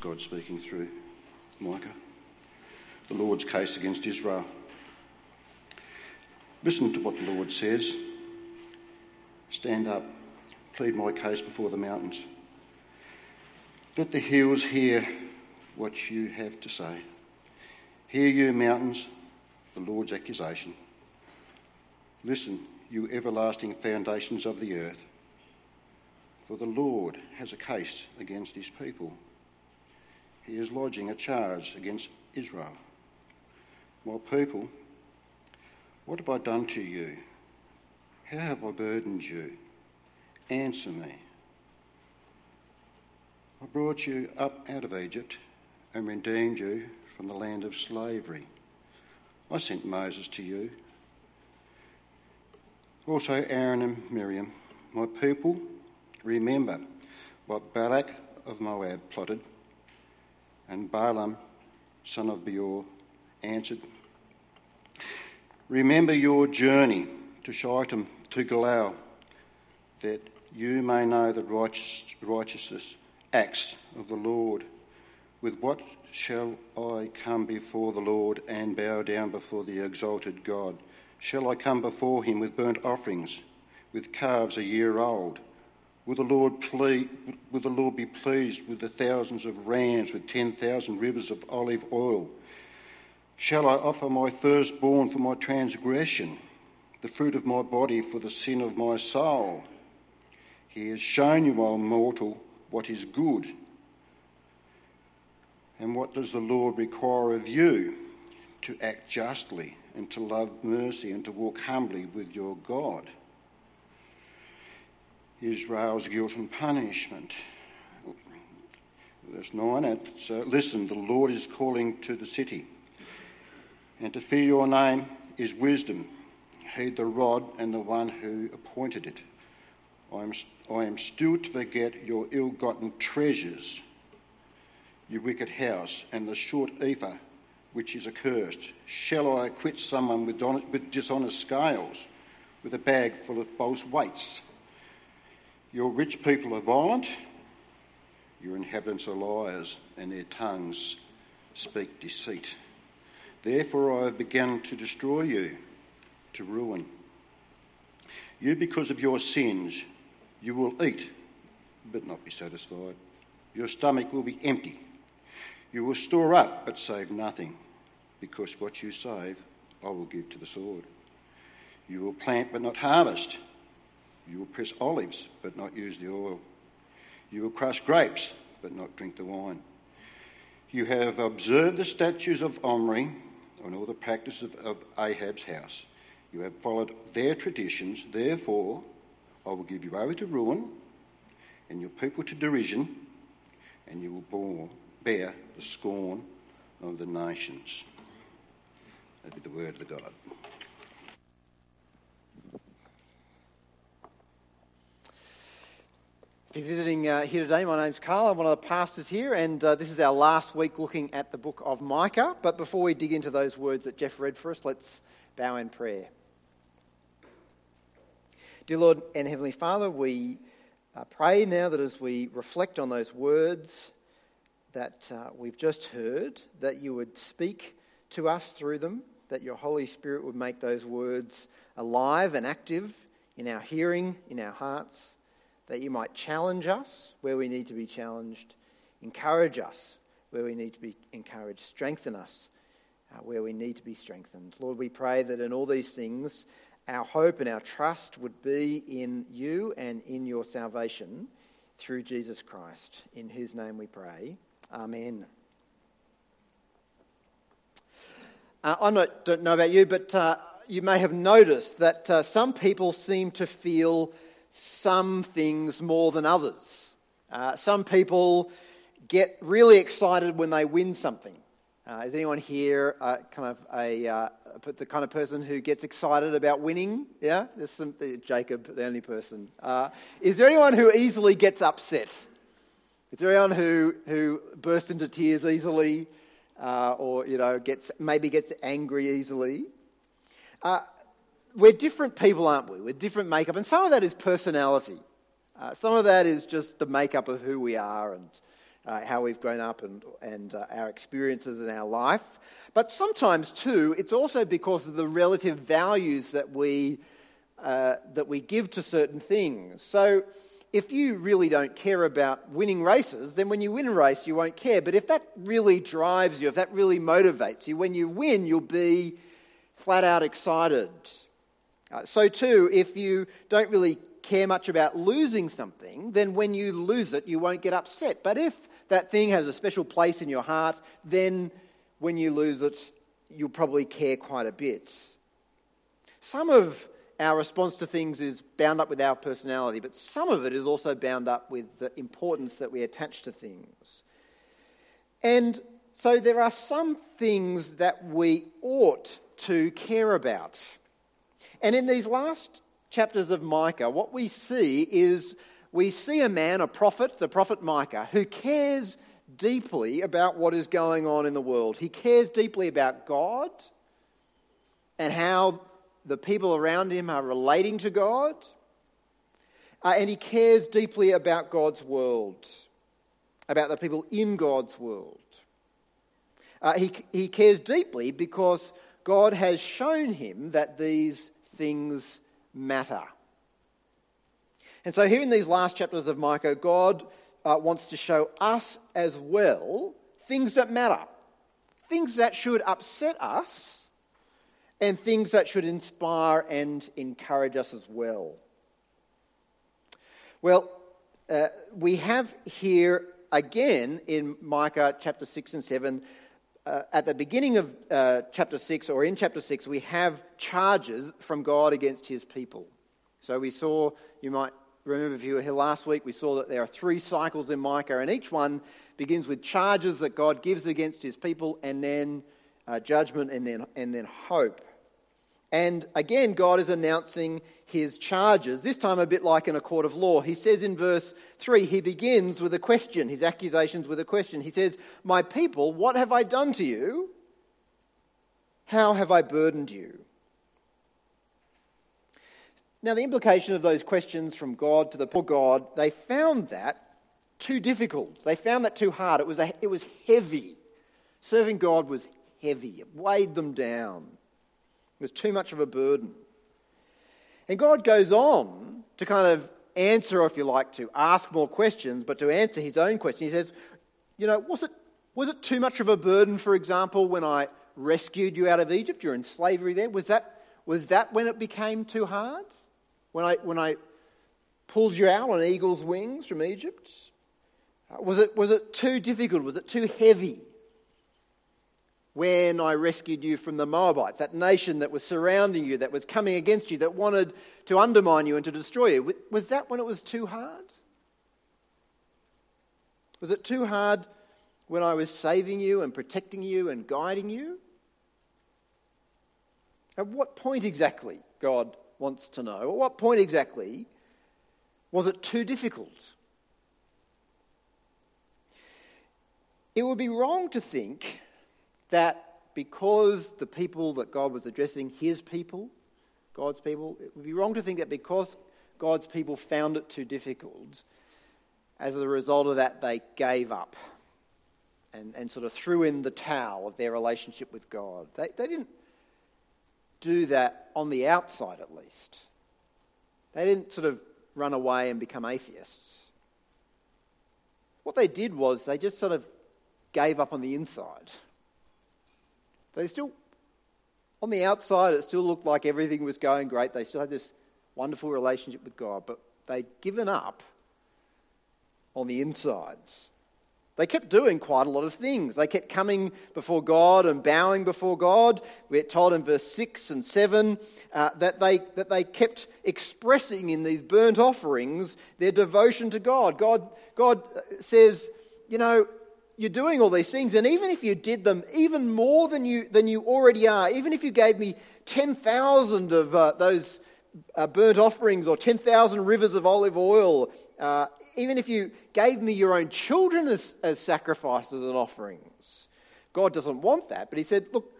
God speaking through Micah. The Lord's case against Israel. Listen to what the Lord says. Stand up, plead my case before the mountains. Let the hills hear what you have to say. Hear you, mountains, the Lord's accusation. Listen, you everlasting foundations of the earth. For the Lord has a case against his people. He is lodging a charge against Israel. My people, what have I done to you? How have I burdened you? Answer me. I brought you up out of Egypt and redeemed you from the land of slavery. I sent Moses to you. Also, Aaron and Miriam, my people, remember what Balak of Moab plotted, and Balaam, son of Beor, answered Remember your journey to Shittim, to Gilgal, that you may know the righteous, righteousness acts of the Lord. With what shall I come before the Lord and bow down before the exalted God? Shall I come before him with burnt offerings, with calves a year old? Will the Lord, will the Lord be pleased with the thousands of rams, with ten thousand rivers of olive oil? Shall I offer my firstborn for my transgression, the fruit of my body for the sin of my soul? He has shown you, O mortal, what is good. And what does the Lord require of you? To act justly and to love mercy and to walk humbly with your God. Israel's guilt and punishment. Verse 9, it's, uh, listen, the Lord is calling to the city and to fear your name is wisdom. Heed the rod and the one who appointed it. I am, I am still to forget your ill gotten treasures, your wicked house, and the short ephah which is accursed. Shall I acquit someone with, with dishonest scales, with a bag full of false weights? Your rich people are violent, your inhabitants are liars, and their tongues speak deceit. Therefore, I have begun to destroy you, to ruin. You, because of your sins, you will eat, but not be satisfied. Your stomach will be empty. You will store up, but save nothing, because what you save, I will give to the sword. You will plant, but not harvest. You will press olives, but not use the oil. You will crush grapes, but not drink the wine. You have observed the statutes of Omri and all the practice of, of Ahab's house. You have followed their traditions, therefore, I will give you over to ruin and your people to derision, and you will bear the scorn of the nations. That be the word of the God. If you're visiting uh, here today, my name's Karl. I'm one of the pastors here, and uh, this is our last week looking at the book of Micah. But before we dig into those words that Jeff read for us, let's bow in prayer. Dear Lord and Heavenly Father, we uh, pray now that as we reflect on those words that uh, we've just heard, that you would speak to us through them, that your Holy Spirit would make those words alive and active in our hearing, in our hearts that you might challenge us where we need to be challenged, encourage us where we need to be encouraged, strengthen us uh, where we need to be strengthened. Lord, we pray that in all these things, our hope and our trust would be in you and in your salvation through Jesus Christ, in whose name we pray. Amen. Uh, I don't know about you, but uh, you may have noticed that uh, some people seem to feel some things more than others. Uh, some people get really excited when they win something. Uh, is anyone here uh, kind of a uh, the kind of person who gets excited about winning? Yeah, there's some Jacob, the only person. Uh, is there anyone who easily gets upset? Is there anyone who who bursts into tears easily, uh, or you know gets maybe gets angry easily? We're different people, aren't we? We're different makeup, and some of that is personality. Uh, some of that is just the makeup of who we are, and uh, how we've grown up and, and uh, our experiences in our life. But sometimes, too, it's also because of the relative values that we, uh, that we give to certain things. So, if you really don't care about winning races, then when you win a race, you won't care. But if that really drives you, if that really motivates you, when you win, you'll be flat out excited. Uh, so, too, if you don't really care much about losing something, then when you lose it, you won't get upset. But if that thing has a special place in your heart, then when you lose it, you'll probably care quite a bit. Some of our response to things is bound up with our personality, but some of it is also bound up with the importance that we attach to things. And so there are some things that we ought to care about. And in these last chapters of Micah, what we see is we see a man, a prophet, the prophet Micah, who cares deeply about what is going on in the world. He cares deeply about God and how the people around him are relating to God. Uh, and he cares deeply about God's world, about the people in God's world. Uh, he, he cares deeply because God has shown him that these things matter. And so, here in these last chapters of Micah, God uh, wants to show us as well things that matter, things that should upset us, and things that should inspire and encourage us as well. Well, uh, we have here again in Micah chapter 6 and 7 uh, at the beginning of uh, chapter 6, or in chapter 6, we have charges from God against his people. So we saw, you might remember if you were here last week, we saw that there are three cycles in Micah, and each one begins with charges that God gives against his people, and then uh, judgment, and then, and then hope. And again, God is announcing his charges, this time a bit like in a court of law. He says in verse 3, he begins with a question, his accusations with a question. He says, My people, what have I done to you? How have I burdened you? Now, the implication of those questions from God to the poor God, they found that too difficult. They found that too hard. It was, a, it was heavy. Serving God was heavy, it weighed them down. It was too much of a burden. And God goes on to kind of answer, if you like, to ask more questions, but to answer his own question. He says, You know, was it, was it too much of a burden, for example, when I rescued you out of Egypt? You're in slavery there. Was that, was that when it became too hard? When I, when I pulled you out on eagle's wings from Egypt? Uh, was it, was it too difficult? Was it too heavy? When I rescued you from the Moabites, that nation that was surrounding you, that was coming against you, that wanted to undermine you and to destroy you. Was that when it was too hard? Was it too hard when I was saving you and protecting you and guiding you? At what point exactly, God wants to know, at what point exactly was it too difficult? It would be wrong to think that because the people that God was addressing, his people, God's people, it would be wrong to think that because God's people found it too difficult, as a result of that, they gave up and, and sort of threw in the towel of their relationship with God. They, they didn't do that on the outside, at least. They didn't sort of run away and become atheists. What they did was they just sort of gave up on the inside. They still, on the outside, it still looked like everything was going great. They still had this wonderful relationship with God, but they'd given up on the insides. They kept doing quite a lot of things. They kept coming before God and bowing before God. We're told in verse 6 and 7 uh, that, they, that they kept expressing in these burnt offerings their devotion to God. God, God says, You know, you're doing all these things, and even if you did them even more than you, than you already are, even if you gave me 10,000 of uh, those uh, burnt offerings or 10,000 rivers of olive oil, uh, even if you gave me your own children as, as sacrifices and offerings, God doesn't want that. But He said, Look,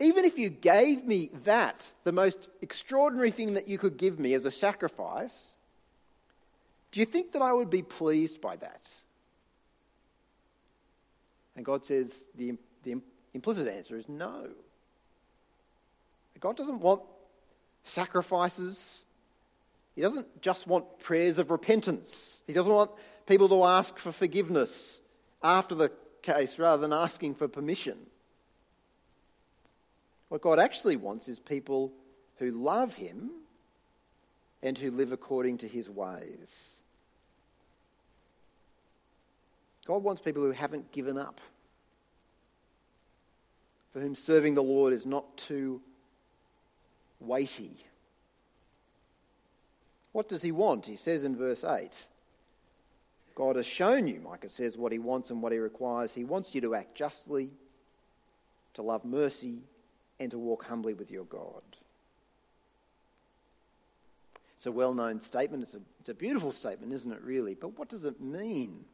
even if you gave me that, the most extraordinary thing that you could give me as a sacrifice, do you think that I would be pleased by that? And God says the, the implicit answer is no. God doesn't want sacrifices. He doesn't just want prayers of repentance. He doesn't want people to ask for forgiveness after the case rather than asking for permission. What God actually wants is people who love Him and who live according to His ways. God wants people who haven't given up, for whom serving the Lord is not too weighty. What does He want? He says in verse 8 God has shown you, Micah says, what He wants and what He requires. He wants you to act justly, to love mercy, and to walk humbly with your God. It's a well known statement. It's a, it's a beautiful statement, isn't it, really? But what does it mean?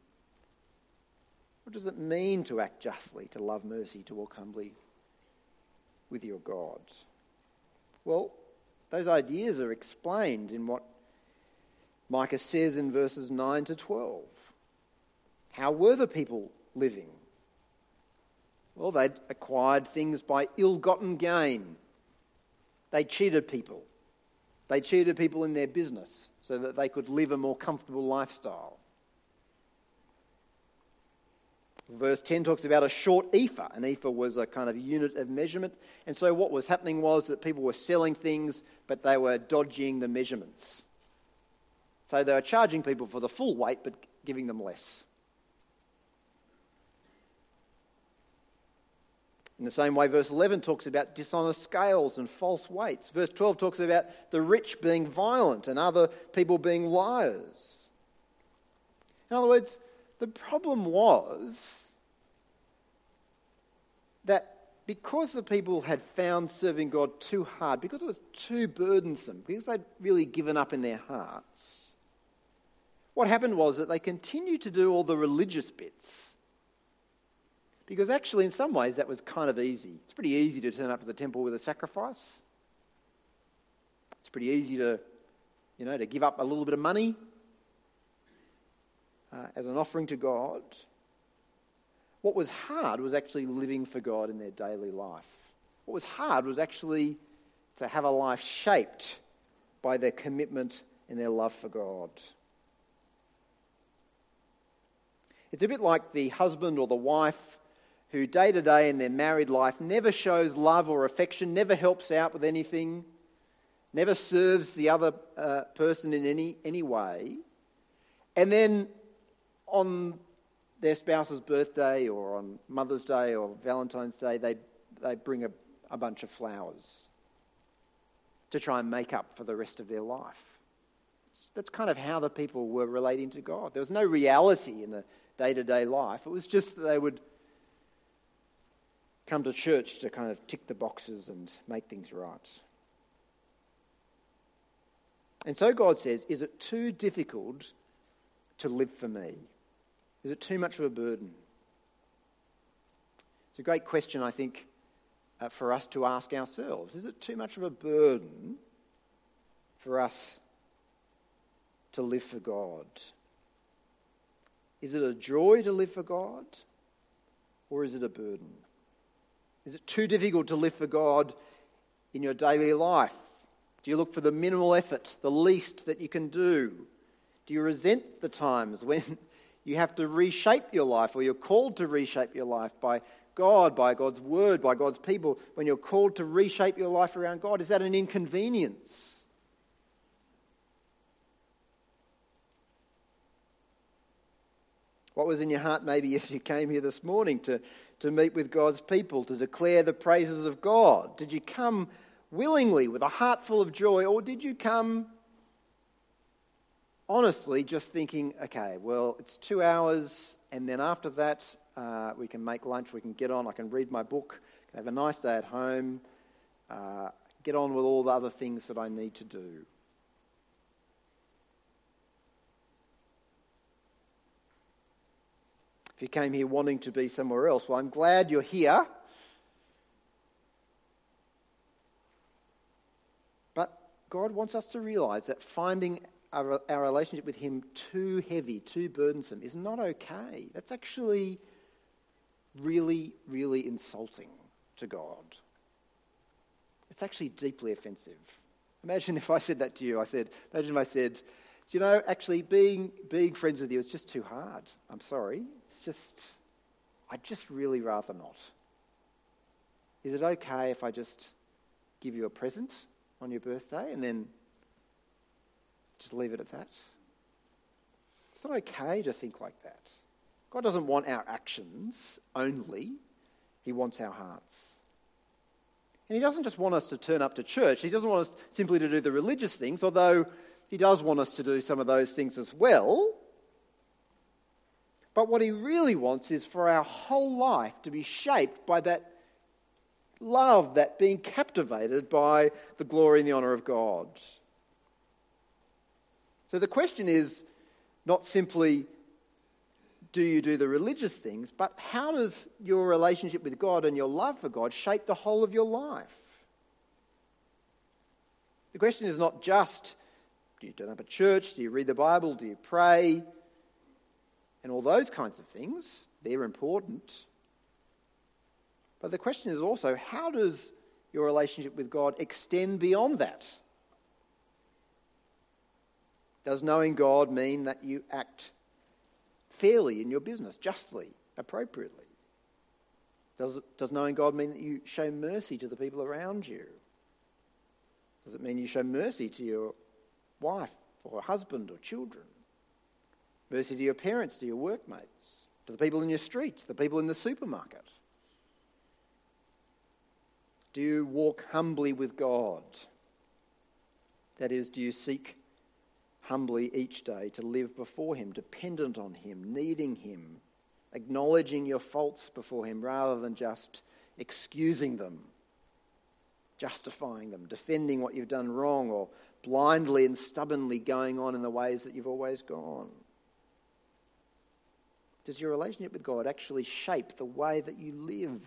What does it mean to act justly, to love mercy, to walk humbly with your God? Well, those ideas are explained in what Micah says in verses 9 to 12. How were the people living? Well, they'd acquired things by ill gotten gain. They cheated people. They cheated people in their business so that they could live a more comfortable lifestyle. Verse 10 talks about a short ephah. An ephah was a kind of unit of measurement. And so what was happening was that people were selling things, but they were dodging the measurements. So they were charging people for the full weight, but giving them less. In the same way, verse 11 talks about dishonest scales and false weights. Verse 12 talks about the rich being violent and other people being liars. In other words, the problem was that because the people had found serving God too hard, because it was too burdensome, because they'd really given up in their hearts, what happened was that they continued to do all the religious bits. Because actually, in some ways, that was kind of easy. It's pretty easy to turn up to the temple with a sacrifice. It's pretty easy to, you know, to give up a little bit of money uh, as an offering to God. What was hard was actually living for God in their daily life. What was hard was actually to have a life shaped by their commitment and their love for God. It's a bit like the husband or the wife who, day to day in their married life, never shows love or affection, never helps out with anything, never serves the other uh, person in any, any way. And then on their spouse's birthday or on Mother's Day or Valentine's Day, they, they bring a, a bunch of flowers to try and make up for the rest of their life. That's kind of how the people were relating to God. There was no reality in the day to day life. It was just that they would come to church to kind of tick the boxes and make things right. And so God says, Is it too difficult to live for me? Is it too much of a burden? It's a great question, I think, uh, for us to ask ourselves. Is it too much of a burden for us to live for God? Is it a joy to live for God, or is it a burden? Is it too difficult to live for God in your daily life? Do you look for the minimal effort, the least that you can do? Do you resent the times when you have to reshape your life, or you're called to reshape your life by God, by God's word, by God's people, when you're called to reshape your life around God? Is that an inconvenience? What was in your heart maybe as you came here this morning to, to meet with God's people, to declare the praises of God? Did you come willingly with a heart full of joy, or did you come honestly just thinking, okay, well, it's two hours, and then after that, uh, we can make lunch, we can get on, I can read my book, can have a nice day at home, uh, get on with all the other things that I need to do. If you came here wanting to be somewhere else, well, I'm glad you're here. But God wants us to realize that finding our, our relationship with Him too heavy, too burdensome, is not okay. That's actually really, really insulting to God. It's actually deeply offensive. Imagine if I said that to you. I said, imagine if I said, do you know, actually being, being friends with you is just too hard. I'm sorry. It's just, I'd just really rather not. Is it okay if I just give you a present on your birthday and then just leave it at that? It's not okay to think like that. God doesn't want our actions only, He wants our hearts. And He doesn't just want us to turn up to church, He doesn't want us simply to do the religious things, although He does want us to do some of those things as well. But what He really wants is for our whole life to be shaped by that love, that being captivated by the glory and the honour of God. So the question is not simply do you do the religious things, but how does your relationship with God and your love for God shape the whole of your life? The question is not just do you turn up at church, do you read the Bible, do you pray, and all those kinds of things. They're important. But the question is also how does your relationship with God extend beyond that? Does knowing God mean that you act fairly in your business, justly, appropriately? Does, does knowing God mean that you show mercy to the people around you? Does it mean you show mercy to your wife or husband or children? Mercy to your parents, to your workmates, to the people in your street, to the people in the supermarket? Do you walk humbly with God? That is, do you seek humbly each day to live before Him, dependent on Him, needing Him, acknowledging your faults before Him rather than just excusing them, justifying them, defending what you've done wrong, or blindly and stubbornly going on in the ways that you've always gone? Does your relationship with God actually shape the way that you live?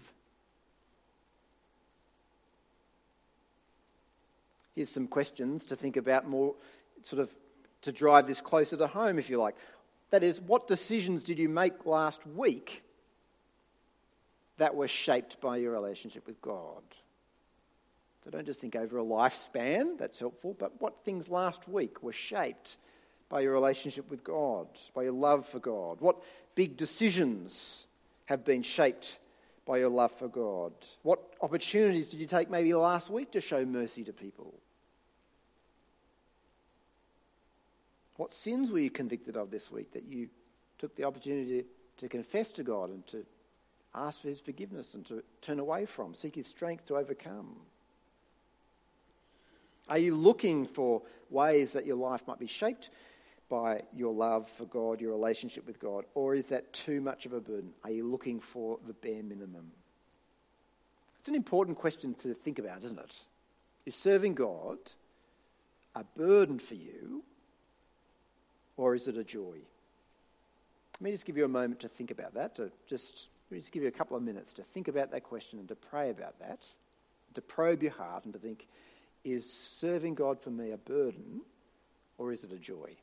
Here's some questions to think about more, sort of to drive this closer to home, if you like. That is, what decisions did you make last week that were shaped by your relationship with God? So don't just think over a lifespan, that's helpful, but what things last week were shaped by your relationship with God, by your love for God? What big decisions have been shaped by your love for God? What opportunities did you take maybe last week to show mercy to people? What sins were you convicted of this week that you took the opportunity to confess to God and to ask for His forgiveness and to turn away from, seek His strength to overcome? Are you looking for ways that your life might be shaped by your love for God, your relationship with God, or is that too much of a burden? Are you looking for the bare minimum? It's an important question to think about, isn't it? Is serving God a burden for you or is it a joy? Let me just give you a moment to think about that, to just, let me just give you a couple of minutes to think about that question and to pray about that, to probe your heart and to think, is serving God for me a burden or is it a joy?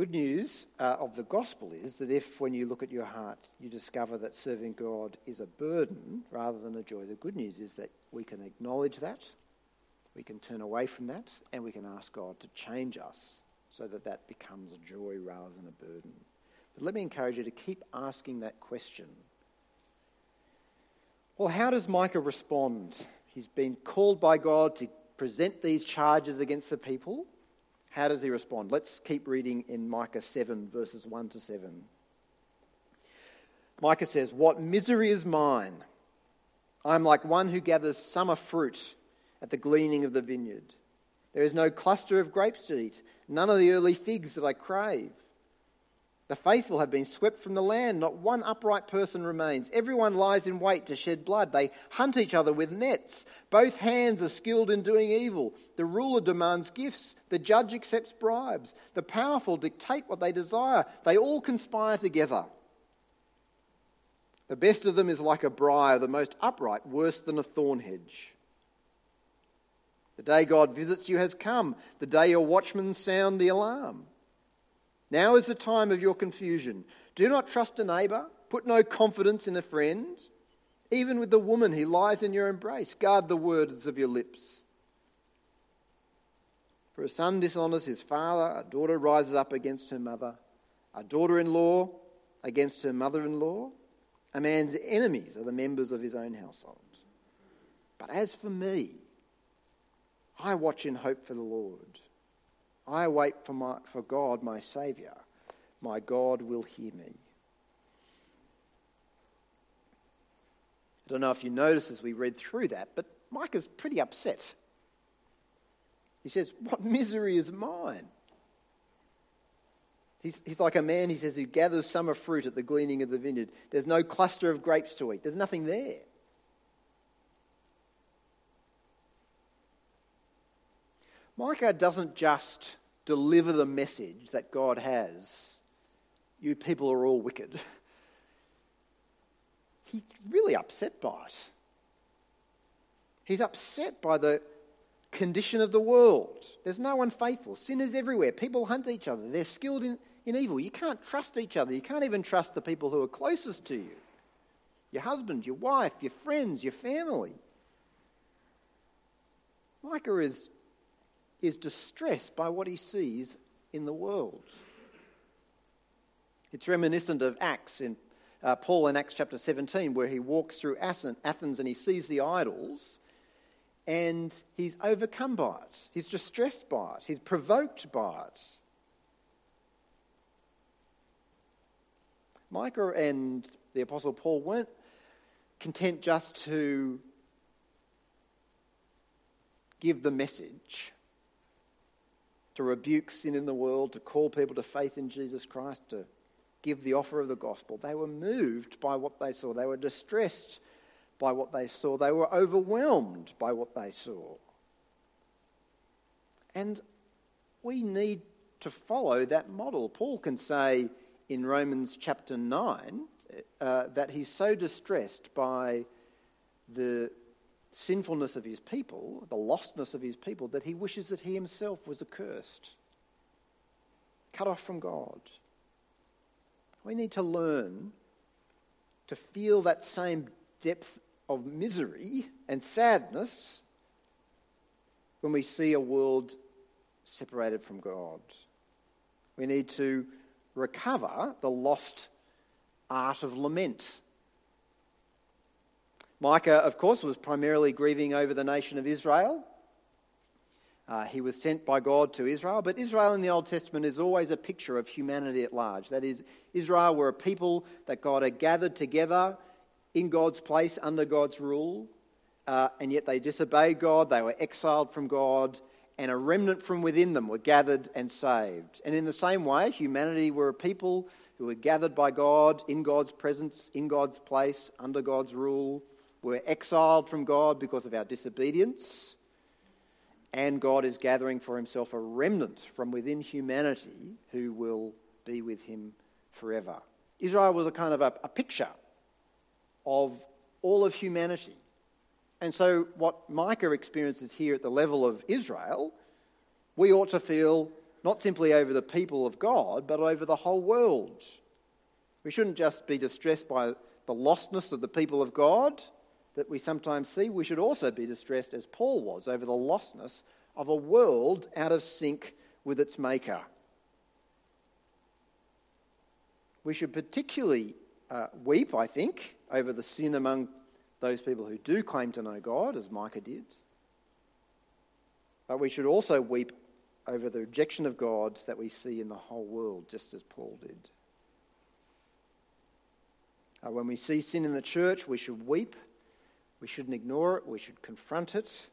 Good news uh, of the gospel is that if, when you look at your heart, you discover that serving God is a burden rather than a joy, the good news is that we can acknowledge that We can turn away from that and we can ask God to change us so that that becomes a joy rather than a burden. But let me encourage you to keep asking that question. Well, how does Micah respond? He's been called by God to present these charges against the people. How does he respond? Let's keep reading in Micah 7, verses 1 to 7. Micah says, What misery is mine! I am like one who gathers summer fruit at the gleaning of the vineyard. There is no cluster of grapes to eat, none of the early figs that I crave. The faithful have been swept from the land. Not one upright person remains. Everyone lies in wait to shed blood. They hunt each other with nets. Both hands are skilled in doing evil. The ruler demands gifts. The judge accepts bribes. The powerful dictate what they desire. They all conspire together. The best of them is like a briar, the most upright, worse than a thorn hedge. The day God visits you has come, the day your watchmen sound the alarm. Now is the time of your confusion. Do not trust a neighbor, put no confidence in a friend. Even with the woman who lies in your embrace, guard the words of your lips. For a son dishonors his father, a daughter rises up against her mother, a daughter in law against her mother in law. A man's enemies are the members of his own household. But as for me, I watch in hope for the Lord. I wait for, my, for God, my Saviour. My God will hear me. I don't know if you noticed as we read through that, but Micah's pretty upset. He says, What misery is mine? He's, he's like a man, he says, who gathers summer fruit at the gleaning of the vineyard. There's no cluster of grapes to eat, there's nothing there. Micah doesn't just deliver the message that God has, you people are all wicked. He's really upset by it. He's upset by the condition of the world. There's no one faithful. Sin is everywhere. People hunt each other. They're skilled in, in evil. You can't trust each other. You can't even trust the people who are closest to you your husband, your wife, your friends, your family. Micah is is distressed by what he sees in the world. It's reminiscent of Acts in uh, Paul in Acts chapter 17, where he walks through Athens and he sees the idols and he's overcome by it. He's distressed by it. He's provoked by it. Micah and the Apostle Paul weren't content just to give the message to rebuke sin in the world, to call people to faith in Jesus Christ, to give the offer of the gospel. They were moved by what they saw. They were distressed by what they saw. They were overwhelmed by what they saw. And we need to follow that model. Paul can say in Romans chapter 9 uh, that he's so distressed by the sinfulness of his people, the lostness of his people, that he wishes that he himself was accursed, cut off from God. We need to learn to feel that same depth of misery and sadness when we see a world separated from God. We need to recover the lost art of lament Micah, of course, was primarily grieving over the nation of Israel. Uh, he was sent by God to Israel, but Israel in the Old Testament is always a picture of humanity at large. That is, Israel were a people that God had gathered together in God's place under God's rule, uh, and yet they disobeyed God, they were exiled from God, and a remnant from within them were gathered and saved. And in the same way, humanity were a people who were gathered by God in God's presence, in God's place, under God's rule we're exiled from God because of our disobedience, and God is gathering for himself a remnant from within humanity who will be with him forever. Israel was a kind of a, a picture of all of humanity. And so, what Micah experiences here at the level of Israel, we ought to feel not simply over the people of God, but over the whole world. We shouldn't just be distressed by the lostness of the people of God, that we sometimes see, we should also be distressed, as Paul was, over the lostness of a world out of sync with its maker. We should particularly uh, weep, I think, over the sin among those people who do claim to know God, as Micah did. But we should also weep over the rejection of God that we see in the whole world, just as Paul did. Uh, when we see sin in the church, we should weep. We shouldn't ignore it. We should confront it.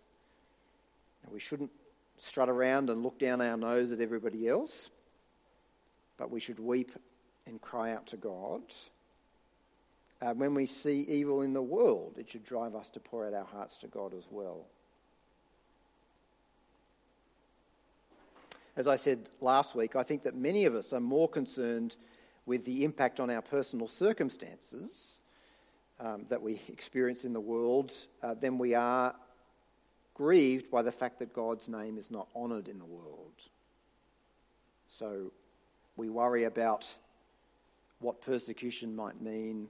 And we shouldn't strut around and look down our nose at everybody else. But we should weep and cry out to God. Uh, when we see evil in the world, it should drive us to pour out our hearts to God as well. As I said last week, I think that many of us are more concerned with the impact on our personal circumstances um, that we experience in the world uh, than we are grieved by the fact that God's name is not honoured in the world. So we worry about what persecution might mean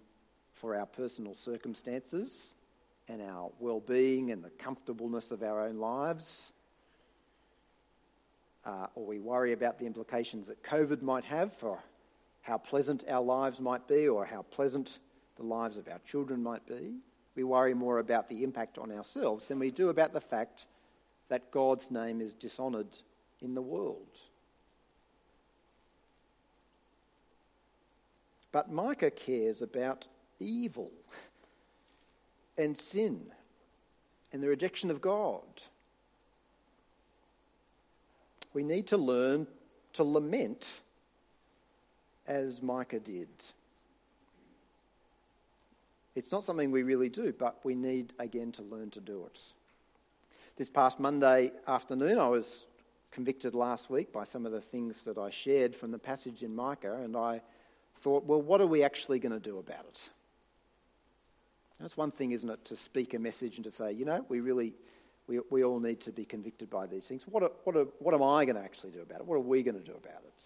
for our personal circumstances and our well being and the comfortableness of our own lives. Uh, or we worry about the implications that COVID might have for how pleasant our lives might be or how pleasant the lives of our children might be. We worry more about the impact on ourselves than we do about the fact that God's name is dishonoured in the world. But Micah cares about evil and sin and the rejection of God. We need to learn to lament as Micah did. It's not something we really do, but we need again to learn to do it. This past Monday afternoon, I was convicted last week by some of the things that I shared from the passage in Micah, and I thought, well, what are we actually going to do about it? That's one thing, isn't it, to speak a message and to say, you know, we really, we, we all need to be convicted by these things. What, are, what, are, what am I going to actually do about it? What are we going to do about it?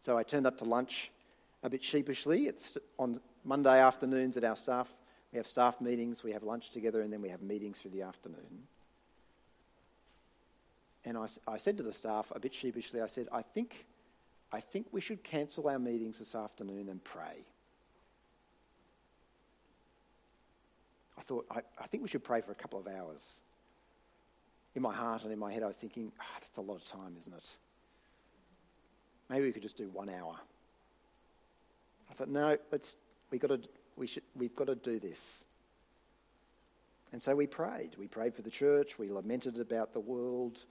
So I turned up to lunch a bit sheepishly. It's on Monday afternoons at our staff. We have staff meetings, we have lunch together, and then we have meetings through the afternoon. And I, I said to the staff, a bit sheepishly, I said, I think, I think we should cancel our meetings this afternoon and pray. I thought, I, I, think we should pray for a couple of hours. In my heart and in my head, I was thinking, oh, that's a lot of time, isn't it? Maybe we could just do one hour. I thought, no, let's, we got to, we should, we've got to do this. And so we prayed. We prayed for the church. We lamented about the world,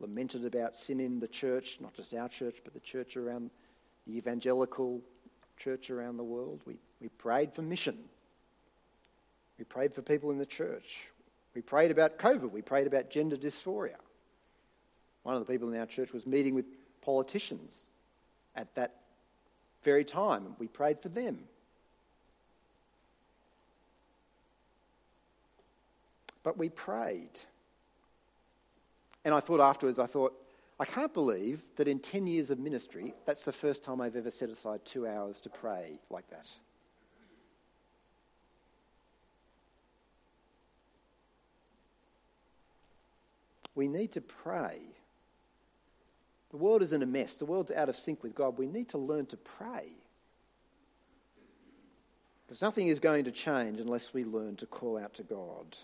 lamented about sin in the church, not just our church, but the church around the evangelical church around the world. We, we prayed for mission. We prayed for people in the church. We prayed about COVID. We prayed about gender dysphoria. One of the people in our church was meeting with politicians at that very time. We prayed for them. But we prayed. And I thought afterwards, I thought, I can't believe that in 10 years of ministry, that's the first time I've ever set aside two hours to pray like that. We need to pray. The world is in a mess. The world's out of sync with God. We need to learn to pray. Because nothing is going to change unless we learn to call out to God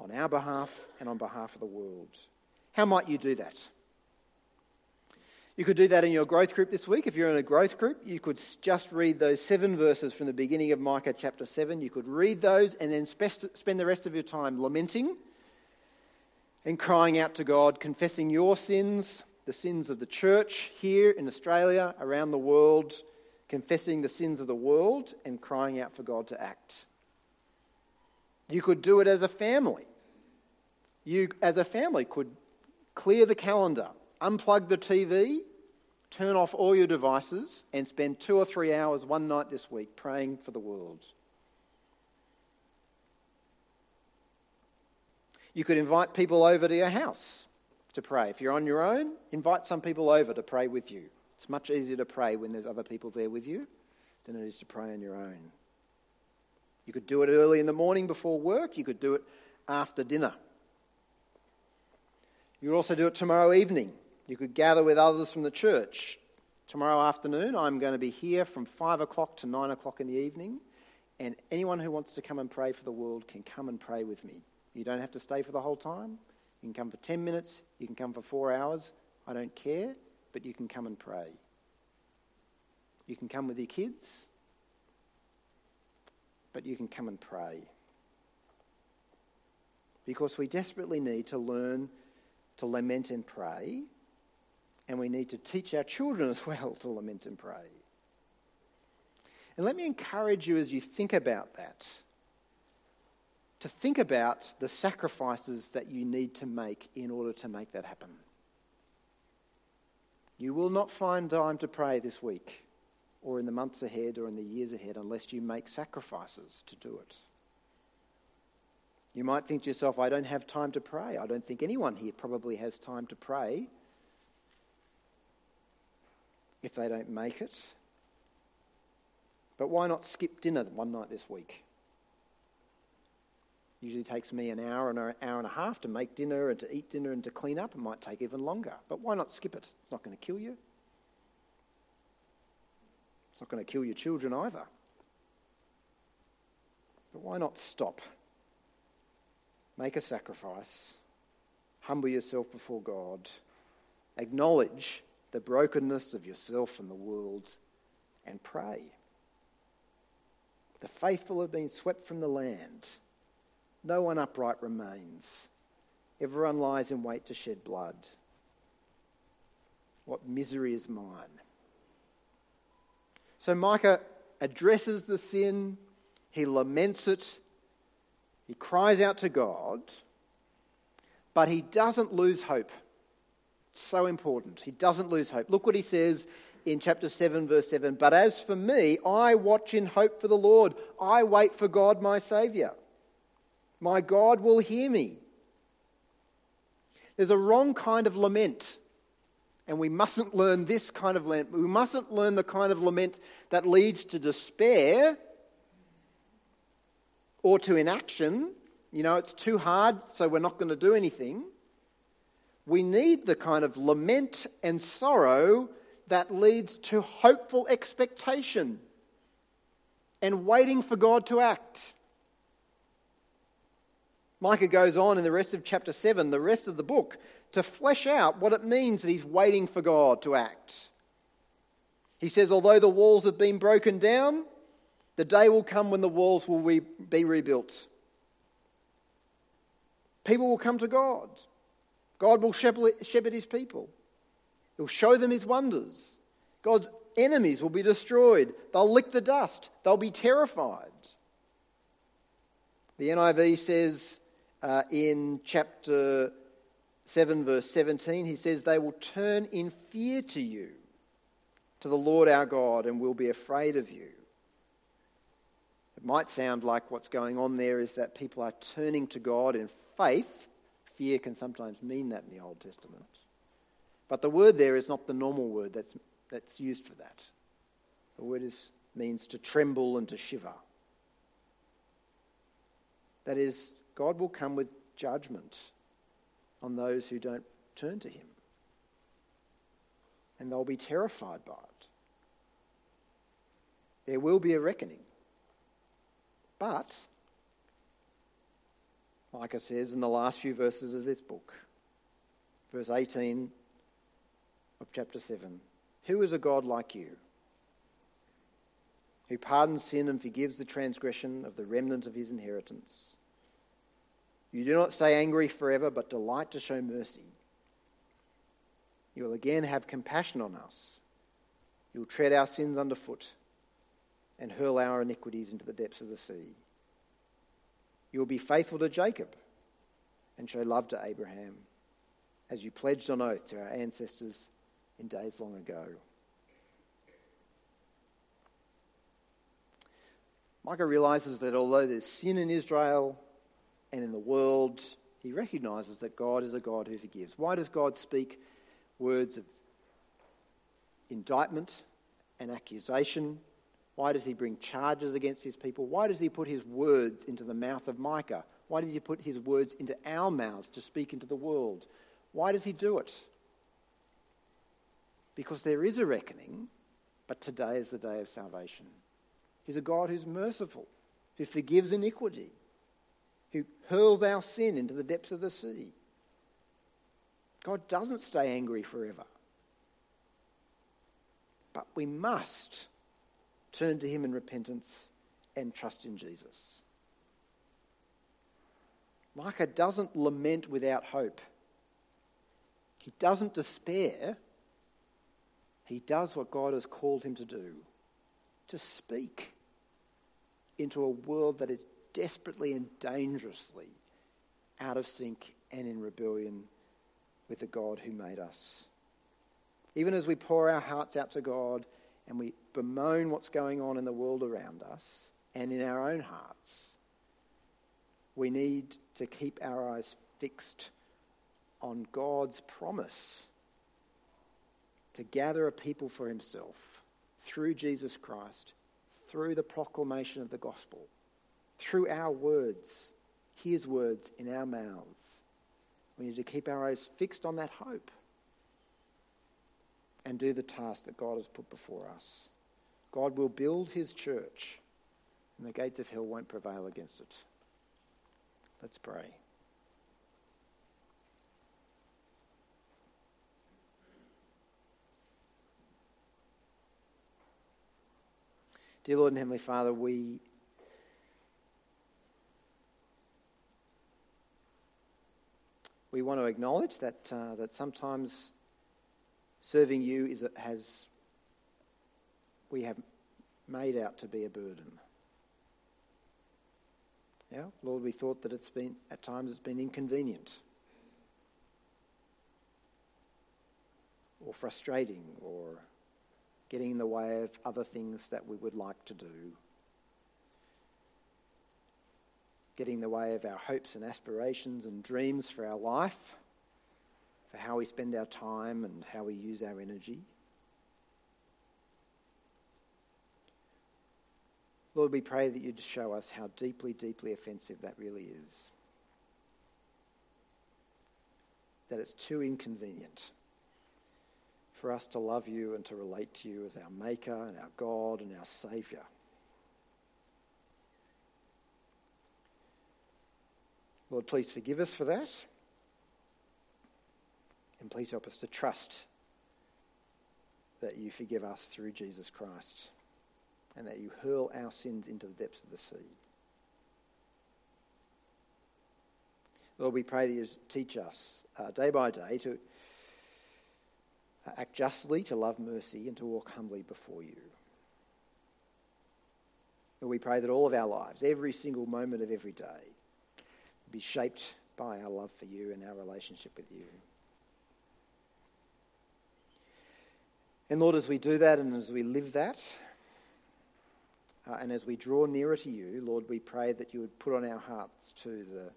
on our behalf and on behalf of the world. How might you do that? You could do that in your growth group this week. If you're in a growth group, you could just read those seven verses from the beginning of Micah chapter 7. You could read those and then spend the rest of your time lamenting and crying out to God, confessing your sins, the sins of the church here in Australia, around the world, confessing the sins of the world, and crying out for God to act. You could do it as a family. You, as a family, could clear the calendar, unplug the TV, turn off all your devices, and spend two or three hours one night this week praying for the world. You could invite people over to your house to pray. If you're on your own, invite some people over to pray with you. It's much easier to pray when there's other people there with you than it is to pray on your own. You could do it early in the morning before work, you could do it after dinner. You could also do it tomorrow evening. You could gather with others from the church. Tomorrow afternoon, I'm going to be here from 5 o'clock to 9 o'clock in the evening, and anyone who wants to come and pray for the world can come and pray with me. You don't have to stay for the whole time. You can come for 10 minutes, you can come for four hours. I don't care, but you can come and pray. You can come with your kids, but you can come and pray. Because we desperately need to learn to lament and pray, and we need to teach our children as well to lament and pray. And let me encourage you as you think about that to think about the sacrifices that you need to make in order to make that happen. You will not find time to pray this week or in the months ahead or in the years ahead unless you make sacrifices to do it. You might think to yourself, I don't have time to pray. I don't think anyone here probably has time to pray if they don't make it. But why not skip dinner one night this week? Usually takes me an hour and an hour and a half to make dinner and to eat dinner and to clean up. It might take even longer. But why not skip it? It's not going to kill you. It's not going to kill your children either. But why not stop? Make a sacrifice. Humble yourself before God. Acknowledge the brokenness of yourself and the world and pray. The faithful have been swept from the land. No one upright remains. Everyone lies in wait to shed blood. What misery is mine? So Micah addresses the sin, he laments it, he cries out to God, but he doesn't lose hope. It's so important. He doesn't lose hope. Look what he says in chapter 7, verse 7. But as for me, I watch in hope for the Lord. I wait for God, my Saviour. My God will hear me. There's a wrong kind of lament. And we mustn't learn this kind of lament. We mustn't learn the kind of lament that leads to despair or to inaction. You know, it's too hard, so we're not going to do anything. We need the kind of lament and sorrow that leads to hopeful expectation and waiting for God to act. Micah goes on in the rest of chapter 7, the rest of the book, to flesh out what it means that he's waiting for God to act. He says, Although the walls have been broken down, the day will come when the walls will be rebuilt. People will come to God. God will shepherd his people. He'll show them his wonders. God's enemies will be destroyed. They'll lick the dust. They'll be terrified. The NIV says, uh, in chapter 7, verse 17, he says, They will turn in fear to you, to the Lord our God, and will be afraid of you. It might sound like what's going on there is that people are turning to God in faith. Fear can sometimes mean that in the Old Testament. But the word there is not the normal word that's, that's used for that. The word is, means to tremble and to shiver. That is, God will come with judgment on those who don't turn to Him. And they'll be terrified by it. There will be a reckoning. But, Micah says in the last few verses of this book, verse 18 of chapter 7, who is a God like you? Who pardons sin and forgives the transgression of the remnant of his inheritance you do not stay angry forever, but delight to show mercy. You will again have compassion on us. You will tread our sins underfoot and hurl our iniquities into the depths of the sea. You will be faithful to Jacob and show love to Abraham, as you pledged on oath to our ancestors in days long ago. Micah realizes that although there's sin in Israel, and in the world, he recognizes that God is a God who forgives. Why does God speak words of indictment and accusation Why does he bring charges against his people? Why does he put his words into the mouth of Micah? Why does he put his words into our mouths to speak into the world? Why does he do it? Because there is a reckoning, but today is the day of salvation. He's a God who's merciful, who forgives iniquity, who hurls our sin into the depths of the sea. God doesn't stay angry forever. But we must turn to Him in repentance and trust in Jesus. Micah doesn't lament without hope. He doesn't despair. He does what God has called him to do to speak into a world that is desperately and dangerously out of sync and in rebellion with the God who made us. Even as we pour our hearts out to God and we bemoan what's going on in the world around us and in our own hearts, we need to keep our eyes fixed on God's promise to gather a people for himself through Jesus Christ, through the proclamation of the gospel, through our words, his words in our mouths. We need to keep our eyes fixed on that hope and do the task that God has put before us. God will build his church, and the gates of hell won't prevail against it. Let's pray. Dear Lord and Heavenly Father, we we want to acknowledge that uh, that sometimes serving you is has we have made out to be a burden. Yeah, Lord, we thought that it's been at times it's been inconvenient or frustrating or getting in the way of other things that we would like to do, getting in the way of our hopes and aspirations and dreams for our life, for how we spend our time and how we use our energy. Lord, we pray that you'd show us how deeply, deeply offensive that really is. That it's too inconvenient for us to love you and to relate to you as our Maker and our God and our Saviour. Lord, please forgive us for that. And please help us to trust that you forgive us through Jesus Christ and that you hurl our sins into the depths of the sea. Lord, we pray that you teach us uh, day by day to act justly, to love mercy, and to walk humbly before you. And we pray that all of our lives, every single moment of every day, be shaped by our love for you and our relationship with you. And Lord, as we do that and as we live that, uh, and as we draw nearer to you, Lord, we pray that you would put on our hearts to the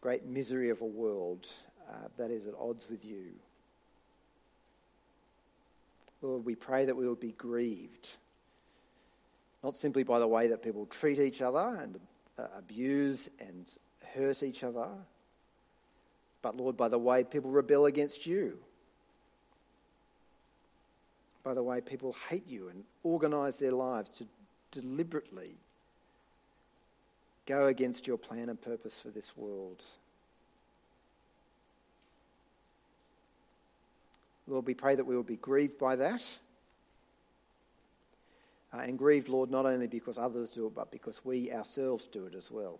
great misery of a world uh, that is at odds with you. Lord, we pray that we would be grieved, not simply by the way that people treat each other and uh, abuse and hurt each other, but Lord, by the way people rebel against you, by the way people hate you and organise their lives to deliberately go against your plan and purpose for this world. Lord, we pray that we will be grieved by that. Uh, and grieved, Lord, not only because others do it, but because we ourselves do it as well.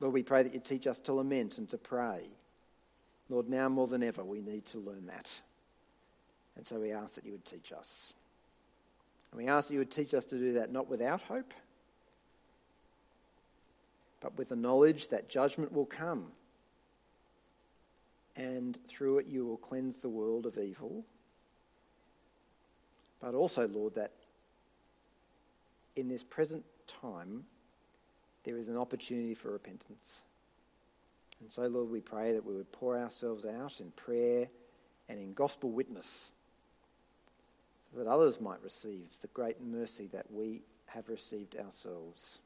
Lord, we pray that you teach us to lament and to pray. Lord, now more than ever, we need to learn that. And so we ask that you would teach us. And we ask that you would teach us to do that not without hope, but with the knowledge that judgment will come and through it you will cleanse the world of evil. But also, Lord, that in this present time there is an opportunity for repentance. And so, Lord, we pray that we would pour ourselves out in prayer and in gospel witness that others might receive the great mercy that we have received ourselves.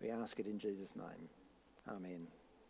We ask it in Jesus' name. Amen.